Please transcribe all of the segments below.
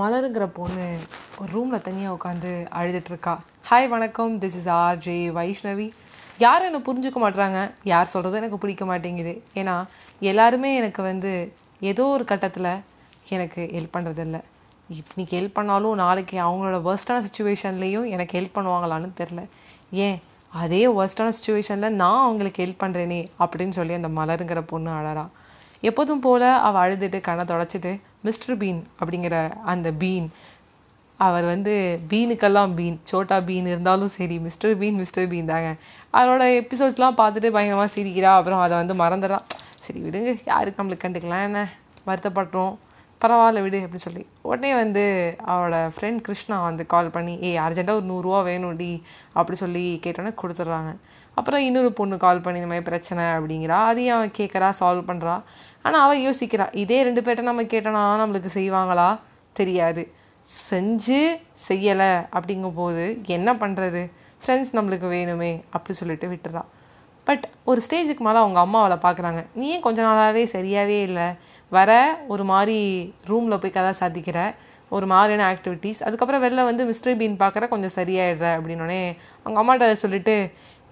மலருங்கிற பொண்ணு ஒரு ரூமில் தனியாக உட்காந்து அழுதுட்ருக்கா ஹாய் வணக்கம். This is R J Vaishnavi யாரும் என்னை புரிஞ்சுக்க மாட்றாங்க. யார் சொல்கிறதும் எனக்கு பிடிக்க மாட்டேங்குது. ஏன்னா எல்லாருமே எனக்கு வந்து ஏதோ ஒரு கட்டத்தில் எனக்கு ஹெல்ப் பண்ணுறதில்ல இன்னைக்கு ஹெல்ப் பண்ணாலும் நாளைக்கு அவங்களோட worst-ஆன சுச்சுவேஷன்லேயும் எனக்கு ஹெல்ப் பண்ணுவாங்களான்னு தெரில ஏன்? அதே ஒர்ஸ்டான சுச்சுவேஷனில் நான் அவங்களுக்கு ஹெல்ப் பண்ணுறேனே அப்படின்னு சொல்லி அந்த மலருங்கிற பொண்ணு அழறா. எப்போதும் போல் அவள் அழுதுட்டு கண்ணை தொடச்சிட்டு மிஸ்டர் பீன் அப்படிங்கிற அந்த பீன் அவர் வந்து பீனுக்கெல்லாம் பீன் சோட்டா பீன் இருந்தாலும் சரி மிஸ்டர் பீன் மிஸ்டர் பீன் தாங்க. அவரோட எபிசோட்ஸ்லாம் பார்த்துட்டு பயங்கரமாக சிரிக்கிறா அப்புறம் அதை வந்து மறந்துடுறா. சரி விடுங்க யாருக்கு நம்மளுக்கு கண்டுக்கலாம் என்ன? வருத்தப்படுறோம். பரவாயில்ல விடு அப்படின்னு சொல்லி. உடனே வந்து அவளோட ஃப்ரெண்ட் கிருஷ்ணா வந்து கால் பண்ணி ஏய் அர்ஜெண்ட்டாக ஒரு நூறுரூவா வேணும்டி அப்படி சொல்லி கேட்டோன்னே கொடுத்துட்றாங்க. அப்புறம் இன்னொரு பொண்ணு கால் பண்ணி இந்த மாதிரி பிரச்சனை அப்படிங்கிறா. அதையும் அவன் கேட்குறா சால்வ் பண்ணுறா ஆனால் அவள் யோசிக்கிறா இதே ரெண்டு பேர்ட்ட நம்ம கேட்டோன்னா நம்மளுக்கு செய்வாங்களா? தெரியாது. செஞ்சு செய்யலை அப்படிங்கும்போது என்ன பண்ணுறது ஃப்ரெண்ட்ஸ் நம்மளுக்கு வேணுமே அப்படி சொல்லிட்டு விட்டுறா. பட் ஒரு ஸ்டேஜுக்கு மேலே அவங்க அம்மா அவளை பார்க்குறாங்க நீ ஏன் கொஞ்ச நாளாகவே சரியாகவே இல்லை? வர ஒரு மாதிரி ரூமில் போய் கதை சாதிக்கிற ஒரு மாதிரியான ஆக்டிவிட்டீஸ் அதுக்கப்புறம் வெளில வந்து மிஸ்டர் பீன் பார்க்குற கொஞ்சம் சரியாயிடுற. அப்படின்னோடனே அவங்க அம்மாட்ட சொல்லிட்டு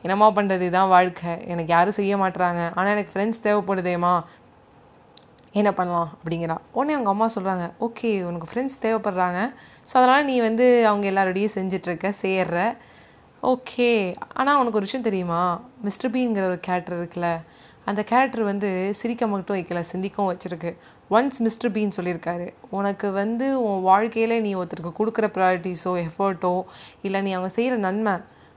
என்னம்மா பண்ணுறது இதுதான் வாழ்க்கை. எனக்கு யாரும் செய்ய மாட்டுறாங்க ஆனால் எனக்கு ஃப்ரெண்ட்ஸ் தேவைப்படுதேம்மா. என்ன பண்ணலாம்? அப்படிங்கிறா. உடனே அவங்க அம்மா சொல்கிறாங்க ஓகே உனக்கு ஃப்ரெண்ட்ஸ் தேவைப்படுறாங்க. ஸோ அதனால் நீ வந்து அவங்க எல்லாரோடையும் செஞ்சிட்ருக்க சேர்ற ஓகே. ஆனால் உனக்கு ஒரு விஷயம் தெரியுமா? மிஸ்டர் பீங்கிற ஒரு கேரக்டர் இருக்குல்ல அந்த கேரக்டர் வந்து சிரிக்க மட்டும் வைக்கல சிந்திக்கவும் வச்சுருக்கு. ஒன்ஸ் மிஸ்டர் பீன் சொல்லியிருக்காரு உனக்கு வந்து உன் வாழ்க்கையில் நீ ஒருத்தருக்கு கொடுக்குற ப்ரையாரிட்டிஸோ எஃபர்ட்டோ இல்லை நீ அவங்க செய்கிற நன்மை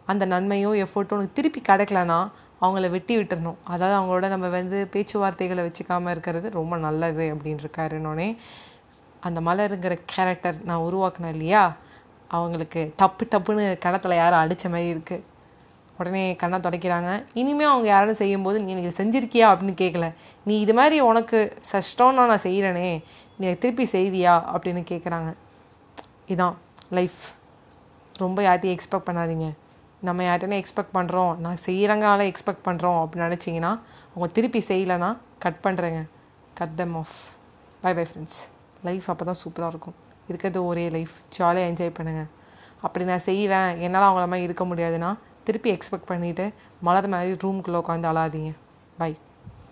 அந்த நன்மையோ எஃபர்ட்டோ உனக்கு திருப்பி கிடைக்கலனா அவங்கள வெட்டி விட்டுறணும். அதாவது அவங்களோட நம்ம வந்து பேச்சுவார்த்தைகளை வச்சுக்காமல் இருக்கிறது ரொம்ப நல்லது அப்படின்னு இருக்காருன்னொடனே அந்த மலருங்கிற கேரக்டர் நான் உருவாக்கினேன் இல்லையா? அவங்களுக்கு டப்பு டப்புன்னு கணத்தில் யாரும் அடித்த மாதிரி இருக்குது உடனே கண்ணை துடைக்கிறாங்க. இனிமேல் அவங்க யாரும் செய்யும்போது நீ எனக்கு செஞ்சிருக்கியா? அப்படின்னு கேட்கல நீ இது மாதிரி உனக்கு சஷ்டம்னா நான் செய்கிறேனே நீ திருப்பி செய்வியா? அப்படின்னு கேட்குறாங்க இதான் லைஃப் ரொம்ப யார்ட்டையும் எக்ஸ்பெக்ட் பண்ணாதீங்க. நம்ம யார்கிட்டனே எக்ஸ்பெக்ட் பண்ணுறோம் நான் செய்கிறங்கால எக்ஸ்பெக்ட் பண்ணுறோம் அப்படின்னு நினச்சிங்கன்னா அவங்க திருப்பி செய்யலைன்னா கட் பண்ணுறேங்க cut them off bye bye friends life அப்போ தான் சூப்பராக இருக்கும். இருக்கிறது ஒரே லைஃப் ஜாலியாக என்ஜாய் பண்ணுங்கள் அப்படி நான் செய்வேன். என்னால் அவங்கள மாதிரி இருக்க முடியாதுன்னா திருப்பி எக்ஸ்பெக்ட் பண்ணிவிட்டு மலர் மாதிரி ரூம்குள்ளே உட்காந்து அழாதீங்க. பை